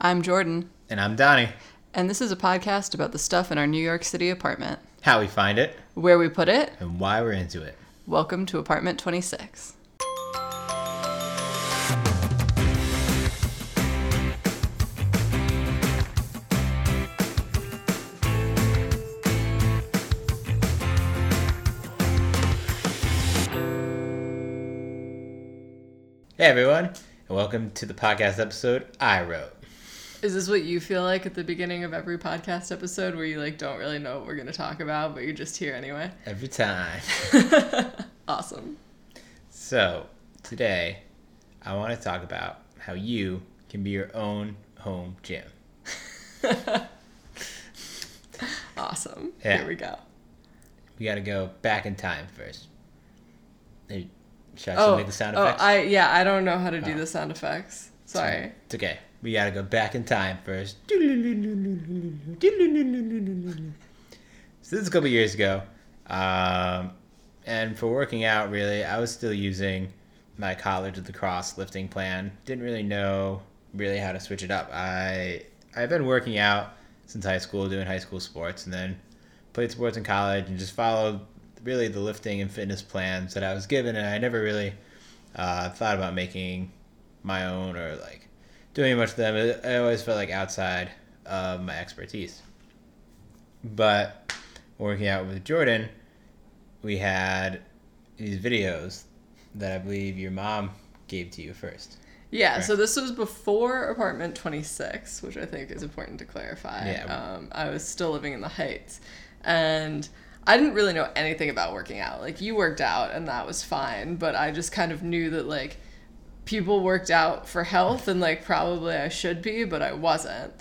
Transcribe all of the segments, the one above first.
I'm Jordan, And I'm Donnie. and this is a podcast about the stuff in our New York City apartment. How we find it Where we put it, and why we're into it. welcome to apartment 26. Hey everyone, and welcome to the podcast episode I wrote. Is this what you feel like at the beginning of every podcast episode where you like don't really know what we're going to talk about, but you're just here anyway? Every time. awesome. So, today I want to talk about how you can be your own home gym. Awesome. Yeah. Here we go. We got to go back in time first. Should I Oh, make the sound oh. I yeah, I don't know how to do Oh. the sound effects. Sorry. It's okay. We got to go back in time first. So this is a couple years ago. Um, and for working out, really, I was still using my College of the Cross lifting plan. Didn't really know really how to switch it up. I I've been working out since high school, doing high school sports, and then played sports in college, and just followed really the lifting and fitness plans that I was given. And I never really uh, thought about making my own or like doing much of them. I always felt like outside of my expertise. But working out with Jordan, we had these videos that I believe your mom gave to you first. Yeah, Correct. so this was before apartment 26, which I think is important to clarify. Yeah. Um, I was still living in the Heights. And I didn't really know anything about working out. Like, you worked out, and that was fine. But I just kind of knew that, like, people worked out for health, and, like, probably I should be, but I wasn't.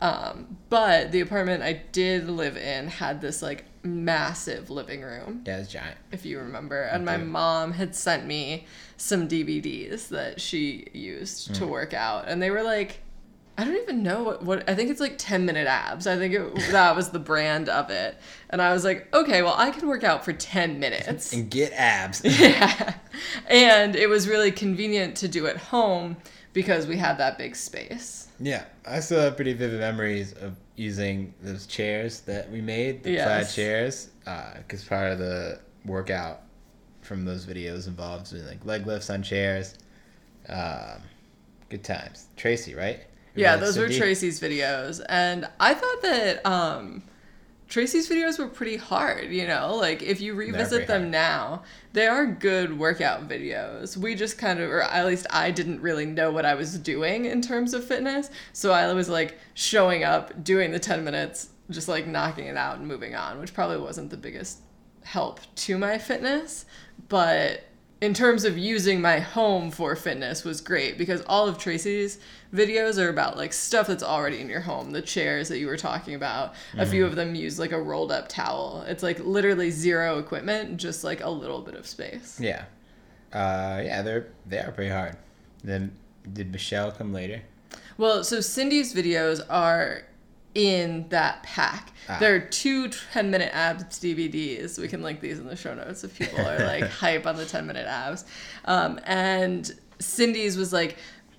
Um, but the apartment I did live in had this, like, massive living room Yeah, it's giant. if you remember. And my mom had sent me some DVDs that she used to Mm. work out, and they were like, I don't even know what, what I think it's like 10 minute abs. I think it, that was the brand of it. And I was like, okay, well, I can work out for 10 minutes. And get abs. yeah. And it was really convenient to do at home because we had that big space. yeah, I still have pretty vivid memories of using those chairs that we made, the plaid chairs, because part of the workout from those videos involves doing like leg lifts on chairs. Um, good times. Tracy, right? Yeah, those were Tracy's videos. And I thought that um, Tracy's videos were pretty hard, you know? Like, if you revisit them hard. now, they are good workout videos. We just kind of, or at least I didn't really know what I was doing in terms of fitness. So I was like showing up, doing the 10 minutes, just like knocking it out and moving on, which probably wasn't the biggest help to my fitness. But in terms of using my home for fitness was great because all of Tracy's videos are about like stuff that's already in your home. The chairs that you were talking about, a few of them use like a rolled up towel. It's like literally zero equipment, just like a little bit of space. Yeah. Uh, yeah, they're they are pretty hard. Then did Michelle come later? Well, so Cindy's videos are in that pack. Ah. There are two 10 minute abs DVDs. We can link these in the show notes if people are like hype on the 10 minute abs. Um, and Cindy's was like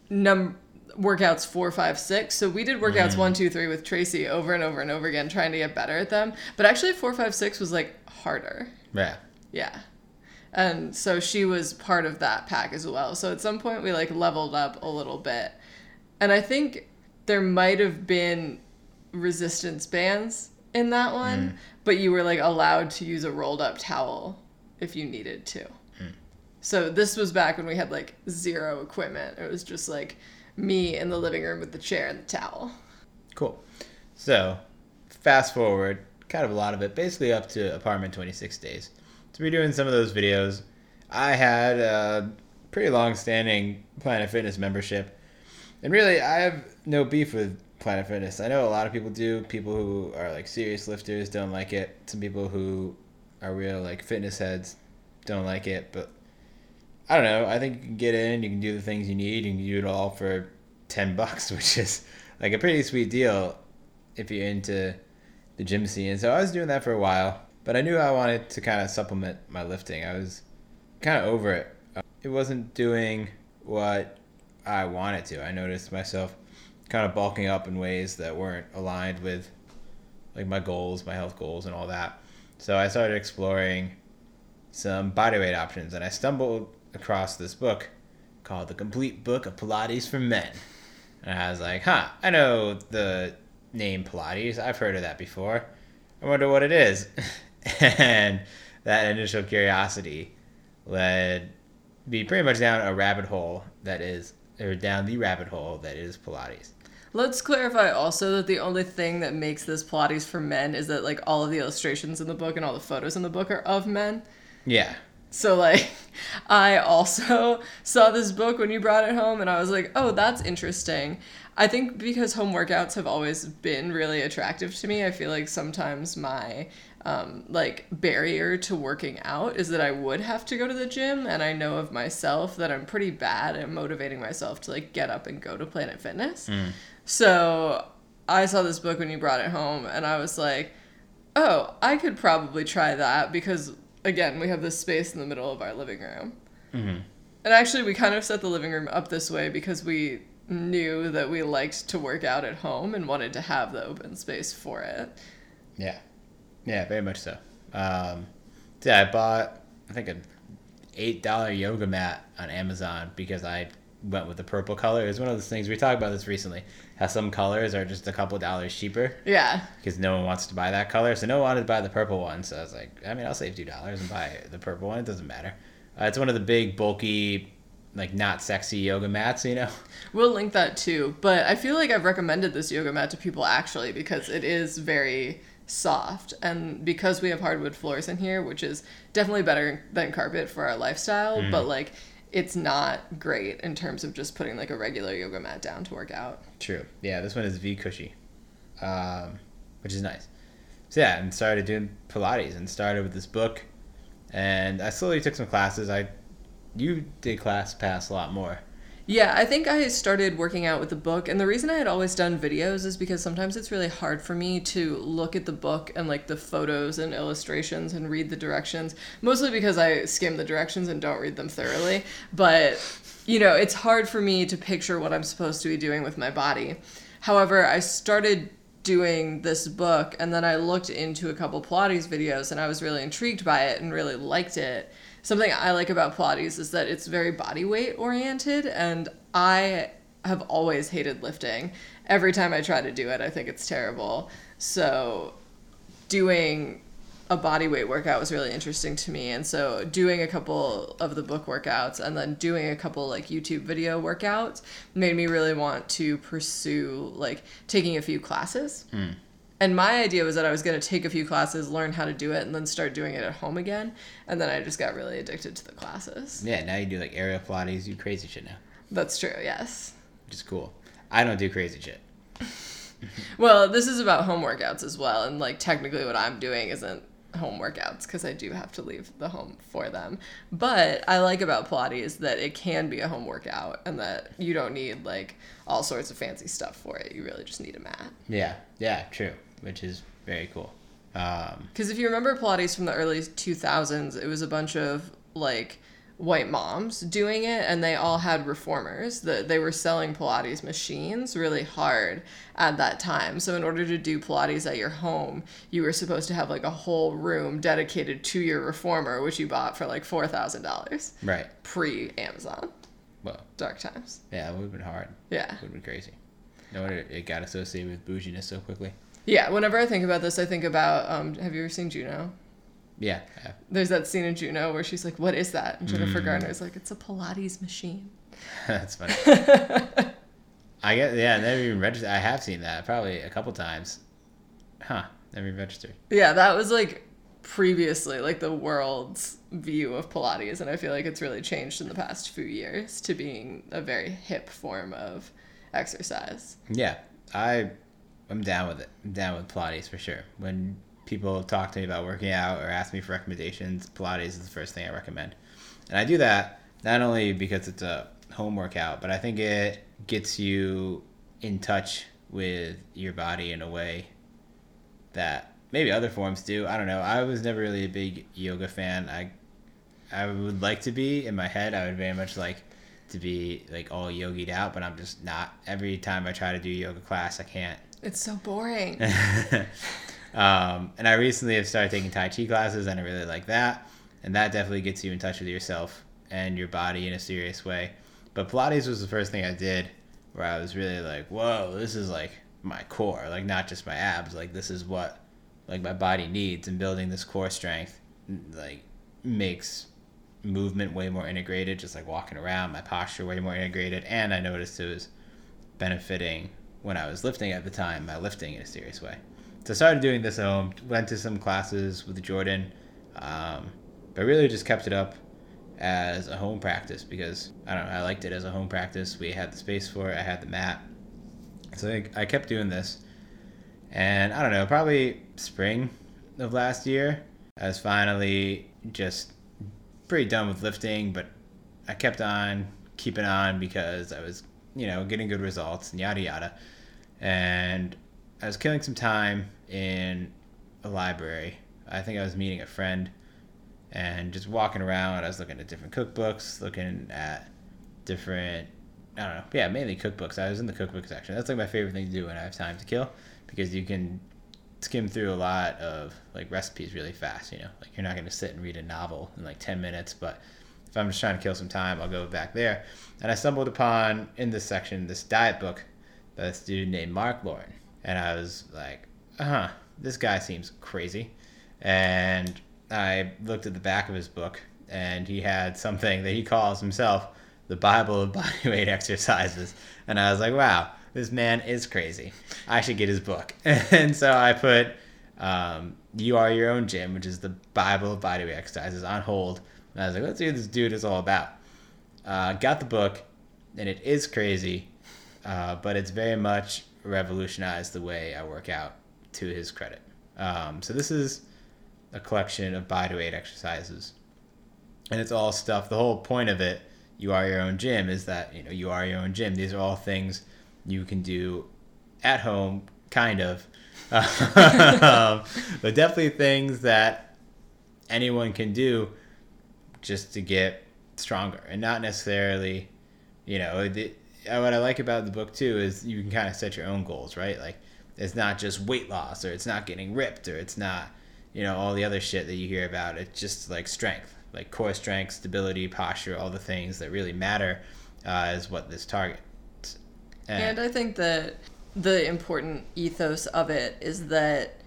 num workouts four, five, six. So we did workouts one, two, three with Tracy over and over and over again, trying to get better at them. But actually, four, five, six was like harder. Yeah. Yeah. And so she was part of that pack as well. So at some point we like leveled up a little bit. And I think there might have been resistance bands in that one, mm. but you were like allowed to use a rolled up towel if you needed to. Mm. So this was back when we had like zero equipment. It was just like me in the living room with the chair and the towel. Cool. So, fast forward, kind of a lot of it, basically up to apartment 26 days. So we're doing some of those videos. I had a pretty long-standing Planet Fitness membership, and really, I have no beef with Planet Fitness. I know a lot of people do. People who are like serious lifters don't like it. Some people who are real like fitness heads don't like it, but I don't know. I think you can get in, you can do the things you need, you can do it all for ten bucks, which is like a pretty sweet deal if you're into the gym scene. So I was doing that for a while, but I knew I wanted to kind of supplement my lifting. I was kind of over it. It wasn't doing what I wanted to. I noticed myself kind of bulking up in ways that weren't aligned with like my goals, my health goals, and all that. So I started exploring some bodyweight options, and I stumbled across this book called The Complete Book of Pilates for Men. And I was like, huh, I know the name Pilates. I've heard of that before. I wonder what it is. and that initial curiosity led me pretty much down a rabbit hole that is, or down the rabbit hole that is Pilates. Let's clarify also that the only thing that makes this Pilates for men is that like all of the illustrations in the book and all the photos in the book are of men. Yeah. So like I also saw this book when you brought it home and I was like, "Oh, that's interesting." I think because home workouts have always been really attractive to me, I feel like sometimes my um, like barrier to working out is that I would have to go to the gym, and I know of myself that I'm pretty bad at motivating myself to like get up and go to Planet Fitness. So I saw this book when you brought it home, and I was like, oh, I could probably try that because again, we have this space in the middle of our living room. Mm-hmm. And actually, we kind of set the living room up this way because we knew that we liked to work out at home and wanted to have the open space for it. Yeah. Yeah, very much so. Um, so yeah, I bought, I think, an $8 yoga mat on Amazon because I went with the purple color. It's one of those things, we talked about this recently, how some colors are just a couple dollars cheaper Yeah. because no one wants to buy that color. So no one wanted to buy the purple one. So I was like, I mean, I'll save $2 and buy the purple one. It doesn't matter. Uh, it's one of the big, bulky, like not sexy yoga mats, you know? We'll link that too. But I feel like I've recommended this yoga mat to people actually because it is very soft. And because we have hardwood floors in here, which is definitely better than carpet for our lifestyle, but like it's not great in terms of just putting like a regular yoga mat down to work out. True. Yeah, this one is V cushy, um, which is nice. So yeah, and started doing Pilates and started with this book, and I slowly took some classes. I, you did ClassPass a lot more. Yeah, I think I started working out with the book, and the reason I had always done videos is because sometimes it's really hard for me to look at the book and like the photos and illustrations and read the directions, mostly because I skim the directions and don't read them thoroughly. But, you know, it's hard for me to picture what I'm supposed to be doing with my body. However, I started doing this book and then I looked into a couple Pilates videos and I was really intrigued by it and really liked it. Something I like about Pilates is that it's very body weight oriented and I have always hated lifting. Every time I try to do it, I think it's terrible. So doing a body weight workout was really interesting to me and so doing a couple of the book workouts and then doing a couple like youtube video workouts made me really want to pursue like taking a few classes hmm. And my idea was that i was going to take a few classes learn how to do it and then start doing it at home again and then i just got really addicted to the classes Yeah, now you do like aerial Pilates, you crazy shit now, that's true yes which is cool. I don't do crazy shit. well this is about home workouts as well and like technically what i'm doing isn't home workouts because I do have to leave the home for them. But I like about Pilates that it can be a home workout and that you don't need like all sorts of fancy stuff for it. You really just need a mat. Yeah, yeah, true, which is very cool. Um, Because if you remember Pilates from the early 2000s, it was a bunch of like white moms doing it and they all had reformers that they were selling pilates machines really hard at that time so in order to do pilates at your home you were supposed to have like a whole room dedicated to your reformer which you bought for like $4000 right. pre amazon Well, dark times yeah, it would have been hard. yeah It would have been crazy. No wonder it got associated with bouginess so quickly. Yeah whenever i think about this i think about um, have you ever seen juno Yeah, yeah. there's that scene in juno where she's like what is that and jennifer Garner is like it's a pilates machine That's funny. I get yeah, never even registered. I have seen that probably a couple times. Huh? Never even registered. Yeah, that was like previously like the world's view of Pilates, and I feel like it's really changed in the past few years to being a very hip form of exercise. Yeah, I, I'm down with it. I'm down with Pilates for sure. When people talk to me about working out or ask me for recommendations, Pilates is the first thing I recommend, and I do that not only because it's a home workout, but I think it gets you in touch with your body in a way that maybe other forms do. I don't know. I was never really a big yoga fan. I I would like to be in my head. I would very much like to be like all yogied out, but I'm just not. Every time I try to do yoga class, I can't. It's so boring. um, and I recently have started taking Tai Chi classes, and I really like that. And that definitely gets you in touch with yourself and your body in a serious way. But Pilates was the first thing I did where I was really like, whoa, this is like my core, like not just my abs, like this is what like my body needs and building this core strength like makes movement way more integrated, just like walking around, my posture way more integrated, and I noticed it was benefiting when I was lifting at the time, my lifting in a serious way. So I started doing this at home, went to some classes with Jordan, um, but really just kept it up as a home practice because I don't know, I liked it as a home practice. We had the space for it, I had the mat. So I, I kept doing this. And I don't know, probably spring of last year, I was finally just pretty done with lifting, but I kept on keeping on because I was, you know, getting good results and yada yada. And I was killing some time in a library. I think I was meeting a friend and just walking around. I was looking at different cookbooks, looking at different, I don't know, yeah, mainly cookbooks. I was in the cookbook section. That's like my favorite thing to do when I have time to kill because you can skim through a lot of like recipes really fast. You know, like you're not going to sit and read a novel in like 10 minutes, but if I'm just trying to kill some time, I'll go back there. And I stumbled upon in this section this diet book by this dude named Mark Lauren. And I was like, uh huh, this guy seems crazy. And I looked at the back of his book, and he had something that he calls himself the Bible of Bodyweight Exercises. And I was like, wow, this man is crazy. I should get his book. and so I put um, You Are Your Own Gym, which is the Bible of Bodyweight Exercises, on hold. I was like, let's see what this dude is all about. Uh, got the book, and it is crazy, uh, but it's very much revolutionized the way I work out to his credit. Um, so this is a collection of bodyweight exercises. And it's all stuff. The whole point of it, you are your own gym, is that you know you are your own gym. These are all things you can do at home, kind of, um, but definitely things that anyone can do just to get stronger, and not necessarily, you know, what I like about the book too is you can kind of set your own goals, right? Like it's not just weight loss, or it's not getting ripped, or it's not you know all the other shit that you hear about. It's just like strength like core strength stability posture all the things that really matter uh, is what this targets. And, and i think that the important ethos of it is that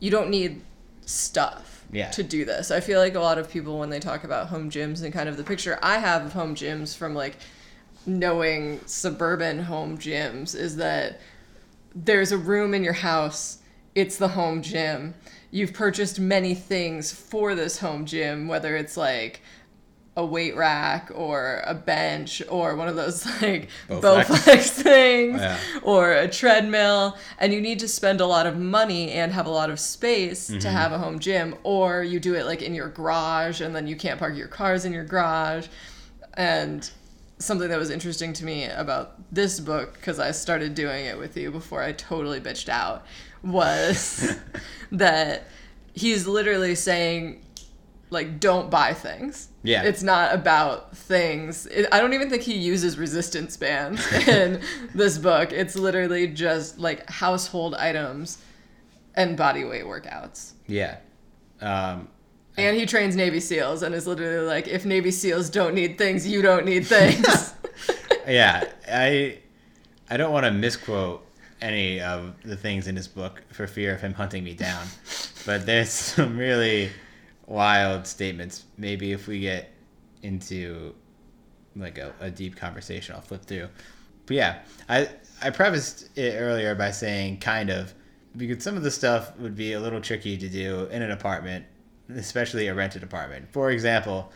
you don't need stuff yeah. to do this i feel like a lot of people when they talk about home gyms and kind of the picture i have of home gyms from like knowing suburban home gyms is that there's a room in your house it's the home gym you've purchased many things for this home gym, whether it's like a weight rack or a bench or one of those like Bowflex, things yeah. or a treadmill and you need to spend a lot of money and have a lot of space mm-hmm. to have a home gym or you do it like in your garage and then you can't park your cars in your garage and something that was interesting to me about this book because I started doing it with you before I totally bitched out was that he's literally saying like don't buy things. Yeah. It's not about things. It, I don't even think he uses resistance bands in this book. It's literally just like household items and body weight workouts. Yeah. Um, and he trains Navy SEALs and is literally like, if Navy SEALs don't need things, you don't need things. yeah. I I don't want to misquote any of the things in his book for fear of him hunting me down. but there's some really wild statements. Maybe if we get into like a, a deep conversation, I'll flip through. But yeah, I I prefaced it earlier by saying kind of because some of the stuff would be a little tricky to do in an apartment, especially a rented apartment. For example,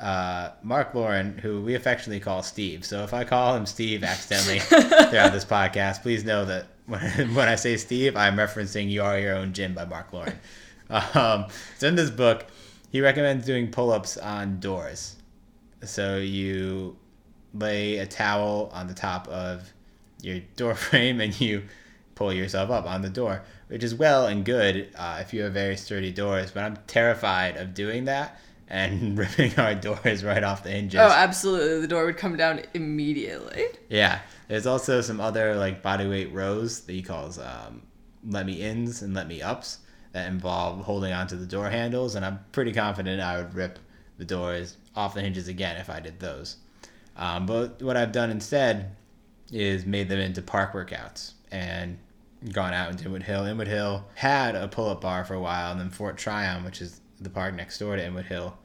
uh, Mark Lauren, who we affectionately call Steve. So if I call him Steve accidentally throughout this podcast, please know that when, when I say Steve, I'm referencing You Are Your Own Gym by Mark Lauren. um, so in this book, he recommends doing pull ups on doors. So you lay a towel on the top of your door frame and you pull yourself up on the door, which is well and good uh, if you have very sturdy doors. But I'm terrified of doing that and ripping our doors right off the hinges. Oh, absolutely. The door would come down immediately. Yeah. There's also some other like bodyweight rows that he calls um, let me ins and let me ups that involve holding onto the door handles, and I'm pretty confident I would rip the doors off the hinges again if I did those. Um, but what I've done instead is made them into park workouts and gone out into Inwood Hill. Inwood Hill had a pull up bar for a while, and then Fort Tryon, which is the park next door to Inwood Hill,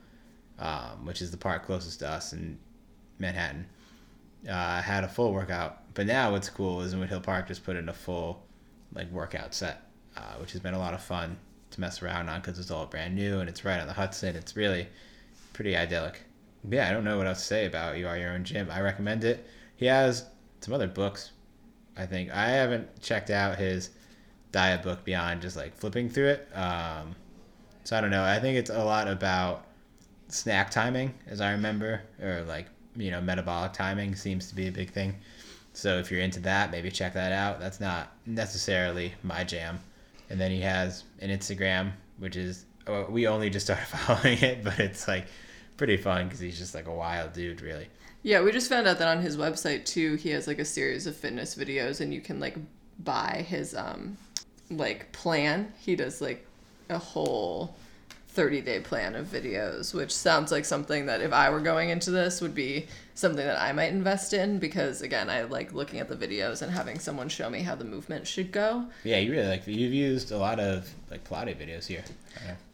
um, which is the park closest to us in Manhattan, uh, had a full workout. But now what's cool is Inwood Hill Park just put in a full like workout set, uh, which has been a lot of fun to mess around on because it's all brand new and it's right on the Hudson. It's really pretty idyllic. Yeah, I don't know what else to say about You Are Your Own Gym. I recommend it. He has some other books. I think I haven't checked out his diet book beyond just like flipping through it. Um, so I don't know. I think it's a lot about snack timing, as I remember, or like you know metabolic timing seems to be a big thing. So if you're into that, maybe check that out. That's not necessarily my jam. And then he has an Instagram, which is we only just started following it, but it's like pretty fun because he's just like a wild dude, really. Yeah, we just found out that on his website too, he has like a series of fitness videos, and you can like buy his um like plan. He does like a whole 30 day plan of videos, which sounds like something that if I were going into this would be something that I might invest in because again, I like looking at the videos and having someone show me how the movement should go. Yeah, you really like you've used a lot of like Pilates videos here.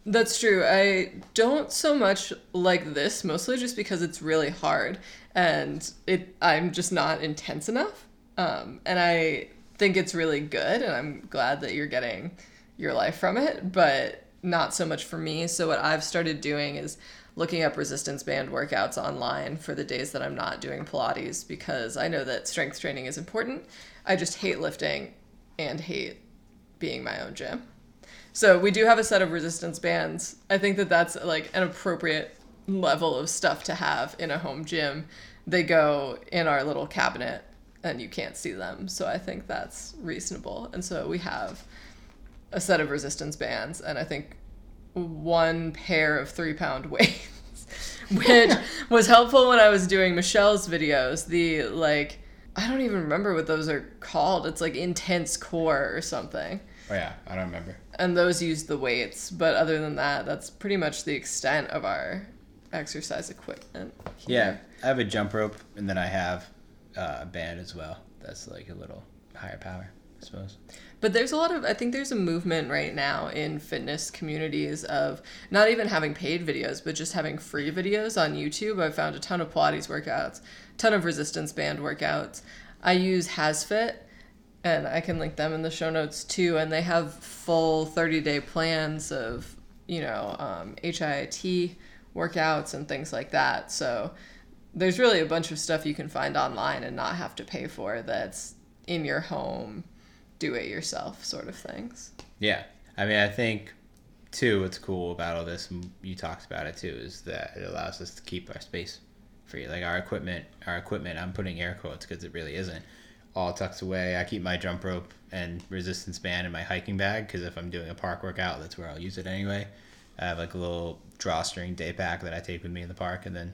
That's true. I don't so much like this, mostly just because it's really hard and it I'm just not intense enough. Um, and I think it's really good and I'm glad that you're getting your life from it, but not so much for me. So what I've started doing is looking up resistance band workouts online for the days that I'm not doing Pilates because I know that strength training is important. I just hate lifting and hate being my own gym. So we do have a set of resistance bands. I think that that's like an appropriate level of stuff to have in a home gym. They go in our little cabinet and you can't see them. So I think that's reasonable. And so we have a set of resistance bands and I think one pair of three pound weights, which was helpful when I was doing Michelle's videos. The like, I don't even remember what those are called. It's like intense core or something. Oh yeah, I don't remember. And those use the weights, but other than that, that's pretty much the extent of our exercise equipment. here. Yeah, I have a jump rope, and then I have uh, a band as well. That's like a little higher power, I suppose. But there's a lot of, I think there's a movement right now in fitness communities of not even having paid videos, but just having free videos on YouTube. I've found a ton of Pilates workouts, ton of resistance band workouts. I use HasFit, and I can link them in the show notes too. And they have full 30 day plans of, you know, um, HIIT workouts and things like that. So there's really a bunch of stuff you can find online and not have to pay for that's in your home do it yourself sort of things. Yeah, I mean, I think too, what's cool about all this, and you talked about it too, is that it allows us to keep our space free. Like our equipment, our equipment, I'm putting air quotes because it really isn't all tucked away. I keep my jump rope and resistance band in my hiking bag because if I'm doing a park workout, that's where I'll use it anyway. I have like a little drawstring day pack that I take with me in the park, and then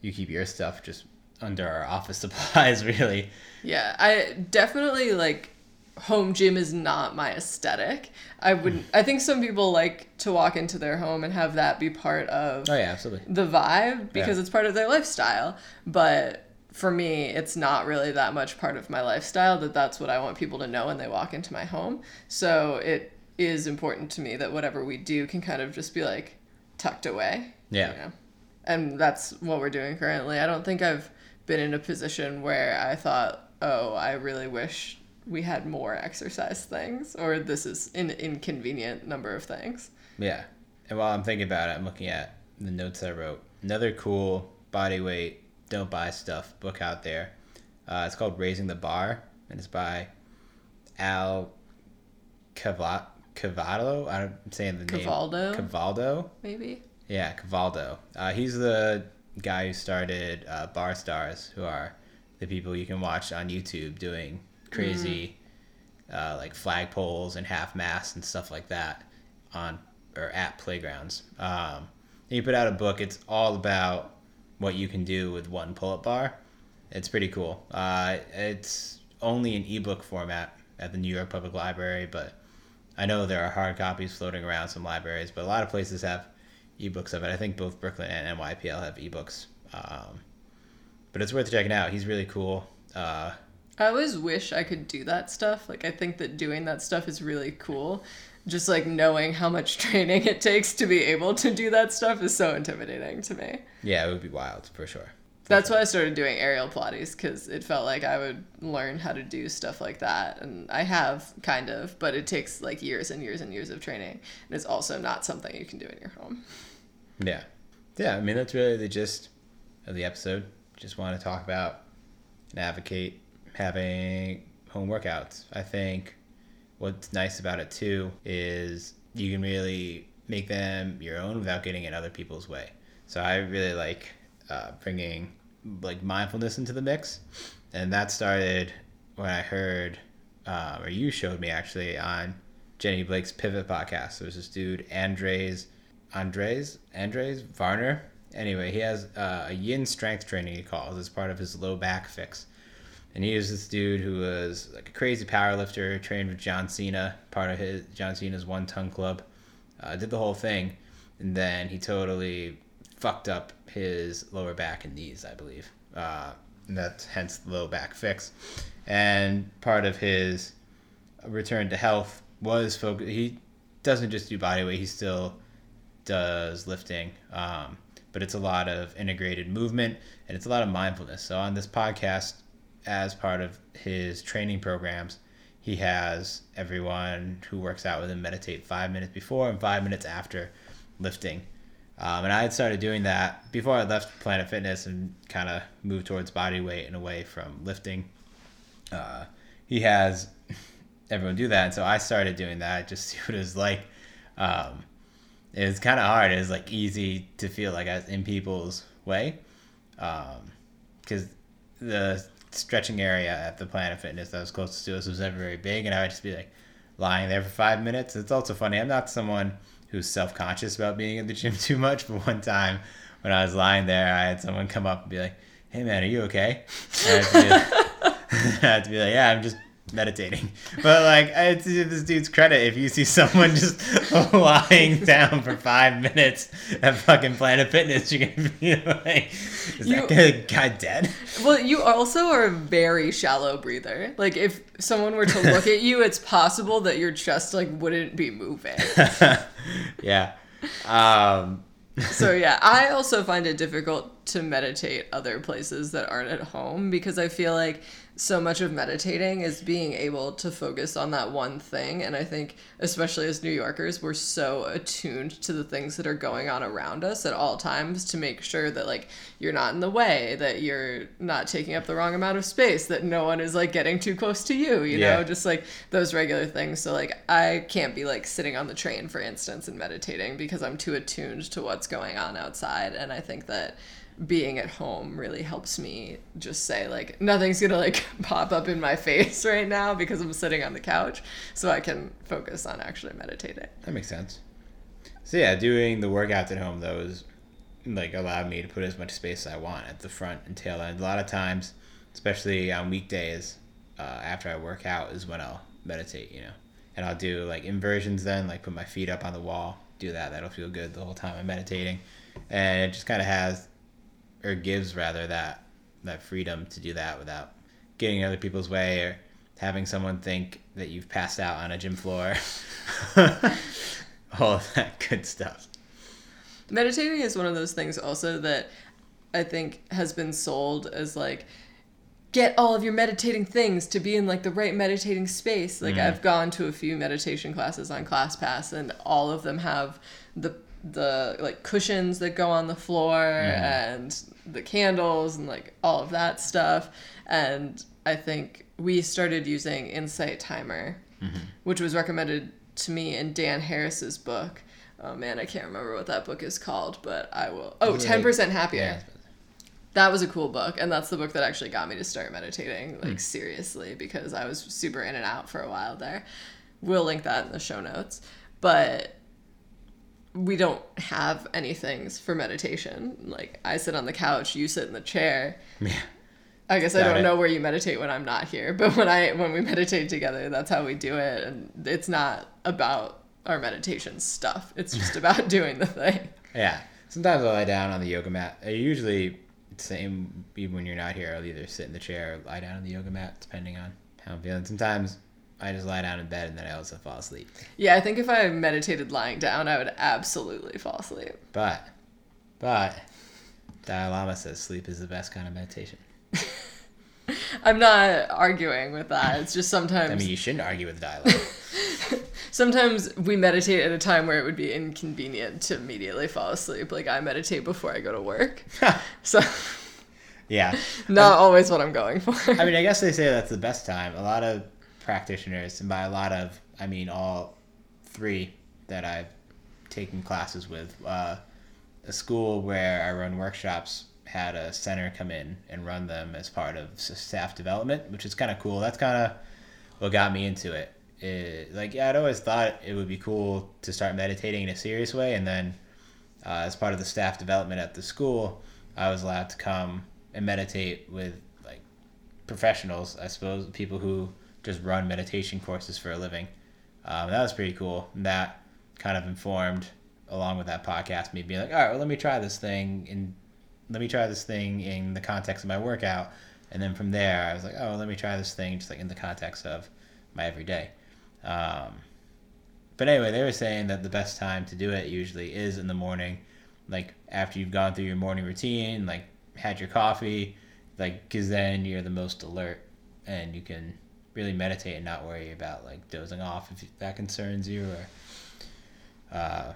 you keep your stuff just under our office supplies, really. Yeah, I definitely like home gym is not my aesthetic. I would hmm. I think some people like to walk into their home and have that be part of Oh yeah, absolutely. the vibe because Yeah. it's part of their lifestyle. But for me, it's not really that much part of my lifestyle that that's what I want people to know when they walk into my home. So it is important to me that whatever we do can kind of just be like tucked away. Yeah. you know? And that's what we're doing currently. I don't think I've been in a position where I thought, oh, I really wish we had more exercise things, or this is an inconvenient number of things. Yeah. And while I'm thinking about it, I'm looking at the notes I wrote. Another cool body weight, don't buy stuff book out there. Uh, it's called Raising the Bar, and it's by Al Cava- Cavado. I'm saying the name. Cavaldo, Cavaldo. maybe? Yeah, Cavaldo. Uh, he's the guy who started uh, Barstarzz, who are the people you can watch on YouTube doing crazy, uh, like flagpoles and half masts and stuff like that on or at playgrounds. Um, he put out a book. It's all about what you can do with one pull-up bar. It's pretty cool. Uh, it's only in ebook format at the New York Public Library, but I know there are hard copies floating around some libraries, but a lot of places have ebooks of it. I think both Brooklyn and NYPL have ebooks. Um, but it's worth checking out. He's really cool. Uh, I always wish I could do that stuff. Like I think that doing that stuff is really cool. Just like knowing how much training it takes to be able to do that stuff is so intimidating to me. yeah, it would be wild for sure. That's why I started doing aerial Pilates because it felt like I would learn how to do stuff like that. And I have kind of, but it takes like years and years and years of training. And it's also not something you can do in your home. Yeah. Yeah, I mean, that's really the gist of the episode. Just want to talk about and advocate having home workouts. I think what's nice about it too is you can really make them your own without getting in other people's way. So I really like uh, bringing like mindfulness into the mix, and that started when I heard, uh, or you showed me actually on Jenny Blake's Pivot podcast. There's this dude Andres, Andres, Andres Varner. Anyway, he has uh, a yin strength training he calls as part of his low back fix. And he was this dude who was like a crazy power lifter, trained with John Cena, part of his John Cena's one ton club, uh, did the whole thing, and then he totally fucked up his lower back and knees, I believe. Uh, and that's hence the low back fix. And part of his return to health was focus. He doesn't just do body weight; he still does lifting. Um, but it's a lot of integrated movement and it's a lot of mindfulness. So on this podcast, as part of his training programs, he has everyone who works out with him meditate five minutes before and five minutes after lifting. Um, and I had started doing that before I left Planet Fitness and kind of moved towards body weight and away from lifting. Uh, he has everyone do that, and so I started doing that just to see what it was like. Um, kind of hard. It was like easy to feel like I was in people's way, because the stretching area at the Planet Fitness that was closest to us was never very big, and I would just be like lying there for five minutes. It's also funny. I'm not someone who's self conscious about being at the gym too much, but one time when I was lying there, I had someone come up and be like, "Hey man, are you okay?" I had to be like, to be like "Yeah, I'm just." Meditating but like to give this dude's credit if you see someone just lying down for five minutes at fucking planet fitness you're gonna be like is You- that guy dead Well, you also are a very shallow breather. Like if someone were to look at you, it's possible that your chest like wouldn't be moving. yeah um so yeah, I also find it difficult to meditate other places that aren't at home because I feel like so much of meditating is being able to focus on that one thing and I think especially as New Yorkers we're so attuned to the things that are going on around us at all times to make sure that like you're not in the way, that you're not taking up the wrong amount of space, that no one is like getting too close to you, you Yeah. know, just like those regular things. So like I can't be like sitting on the train for instance and meditating because I'm too attuned to what's going on outside and I think that being at home really helps me just say like nothing's gonna like pop up in my face right now because I'm sitting on the couch so I can focus on actually meditating. That makes sense. So yeah, doing the workouts at home though is like allowed me to put as much space as I want at the front and tail end. A lot of times, especially on weekdays, uh, after I work out is when I'll meditate. You know, and I'll do like inversions then, like put my feet up on the wall, do that. That'll feel good the whole time I'm meditating, and it just kind of has or gives rather that that freedom to do that without getting in other people's way or having someone think that you've passed out on a gym floor. All of that good stuff. Meditating is one of those things also that I think has been sold as like get all of your meditating things to be in like the right meditating space. Like mm. I've gone to a few meditation classes on ClassPass and all of them have the the like cushions that go on the floor mm. and the candles and like all of that stuff. And I think we started using Insight Timer, mm-hmm. which was recommended to me in Dan Harris's book. Oh man, I can't remember what that book is called, but I will. Oh, Is it like- 10% Happier. Yeah. That was a cool book, and that's the book that actually got me to start meditating like hmm. seriously because I was super in and out for a while there. We'll link that in the show notes. But we don't have any things for meditation. Like I sit on the couch, you sit in the chair. Yeah. I guess I don't it. know where you meditate when I'm not here, but when I when we meditate together, that's how we do it and it's not about our meditation stuff. It's just about doing the thing. Yeah. Sometimes I lie down on the yoga mat. I usually same even when you're not here. I'll either sit in the chair or lie down on the yoga mat, depending on how I'm feeling. Sometimes I just lie down in bed and then I also fall asleep. Yeah, I think if I meditated lying down, I would absolutely fall asleep. But, but, Dalai Lama says sleep is the best kind of meditation. I'm not arguing with that. It's just sometimes I mean, you shouldn't argue with Dalai Lama. sometimes we meditate at a time where it would be inconvenient to immediately fall asleep. Like I meditate before I go to work. So yeah. not um, always what I'm going for. I mean, I guess they say that's the best time. A lot of practitioners, and by a lot of, I mean all three that I've taken classes with, uh, a school where I run workshops had a center come in and run them as part of staff development, which is kind of cool. That's kind of what got me into it. it. Like, yeah, I'd always thought it would be cool to start meditating in a serious way, and then uh, as part of the staff development at the school, I was allowed to come and meditate with like professionals, I suppose, people who just run meditation courses for a living. Um, that was pretty cool. And that kind of informed, along with that podcast, me being like, all right, well, let me try this thing and let me try this thing in the context of my workout. And then from there, I was like, oh, let me try this thing just like in the context of my everyday. Um, but anyway, they were saying that the best time to do it usually is in the morning, like after you've gone through your morning routine, like had your coffee, like because then you're the most alert and you can really meditate and not worry about like dozing off if that concerns you or. Uh,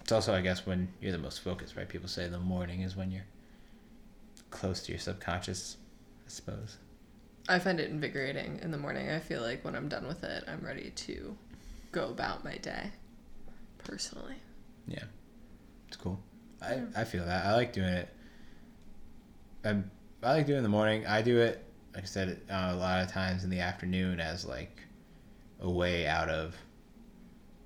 it's also, I guess, when you're the most focused, right? People say the morning is when you're close to your subconscious, I suppose. I find it invigorating in the morning. I feel like when I'm done with it, I'm ready to go about my day. Personally. Yeah, it's cool. I, I feel that. I like doing it. I, I like doing it in the morning. I do it, like I said, uh, a lot of times in the afternoon as like a way out of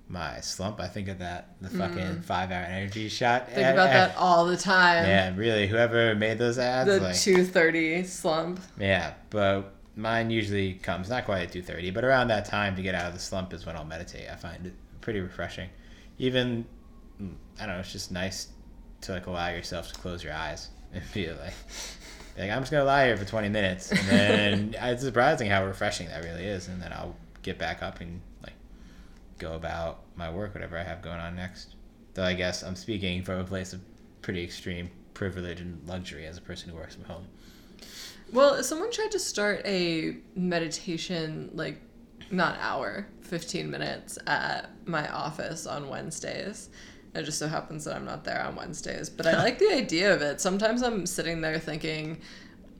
my slump. I think of that, the fucking five hour energy shot. Think ad- about ad- that all the time. Yeah, really. Whoever made those ads, The like, 230 slump. yeah, but mine usually comes not quite at two thirty, but around that time to get out of the slump is when I'll meditate. I find it pretty refreshing. Even mm, I don't know, it's just nice to like allow yourself to close your eyes and be like, like I'm just gonna lie here for twenty minutes, and then it's surprising how refreshing that really is, and then I'll get back up and like go about my work, whatever I have going on next. Though I guess I'm speaking from a place of pretty extreme privilege and luxury as a person who works from home. Well, someone tried to start a meditation, like, not hour, 15 minutes at my office on Wednesdays. It just so happens that I'm not there on Wednesdays. But I like the idea of it. Sometimes I'm sitting there thinking,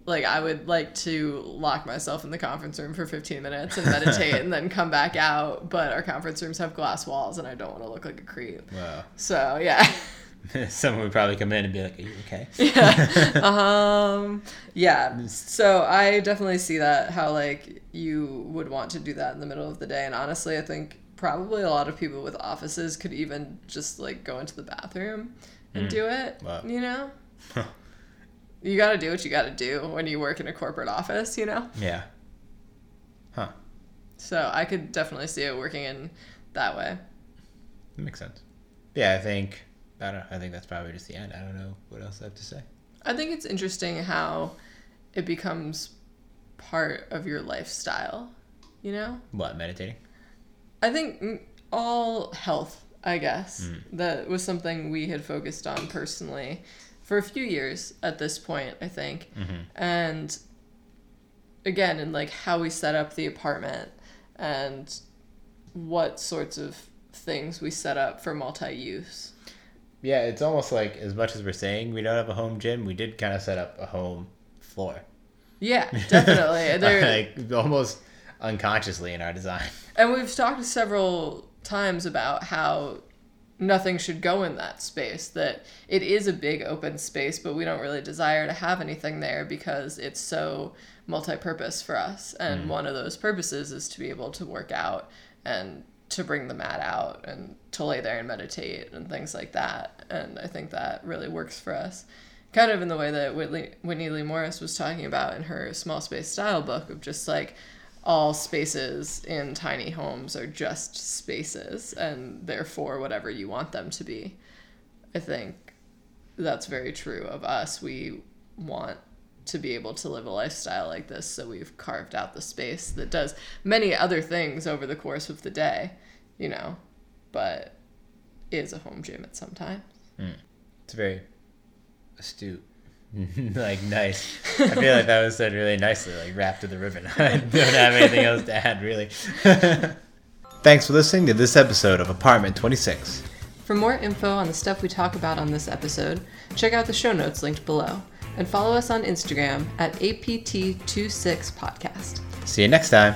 like, I would like to lock myself in the conference room for 15 minutes and meditate and then come back out. But our conference rooms have glass walls and I don't want to look like a creep. Wow. So, yeah. Someone would probably come in and be like, "Are you okay?" yeah. um yeah so i definitely see that how like you would want to do that in the middle of the day and honestly i think probably a lot of people with offices could even just like go into the bathroom and Mm. do it Wow. you know you got to do what you got to do when you work in a corporate office you know yeah. Huh. so i could definitely see it working in that way That makes sense. Yeah, I think I don't. I think that's probably just the end. I don't know what else I have to say. i think it's interesting how it becomes part of your lifestyle you know What meditating? I think mm, all health, I guess, that was something we had focused on personally for a few years at this point, I think. And again, in like how we set up the apartment and what sorts of things we set up for multi use. Yeah, it's almost like as much as we're saying we don't have a home gym, we did kind of set up a home floor. Yeah, definitely. Like almost unconsciously in our design. And we've talked several times about how nothing should go in that space, that it is a big open space, but we don't really desire to have anything there because it's so multi purpose for us. And hmm. one of those purposes is to be able to work out and to bring the mat out and to lay there and meditate and things like that. And I think that really works for us. Kind of in the way that Whitney, Whitney Leigh Morris was talking about in her Small Space Style book of just like all spaces in tiny homes are just spaces and therefore whatever you want them to be. I think that's very true of us. We want to be able to live a lifestyle like this, so we've carved out the space that does many other things over the course of the day, you know, but is a home gym at some time. Mm. It's very astute. like nice. I feel like that was said really nicely, like wrapped to the ribbon. I don't have anything else to add, really. Thanks for listening to this episode of Apartment 26. For more info on the stuff we talk about on this episode, check out the show notes linked below and follow us on Instagram at APT26podcast. See you next time.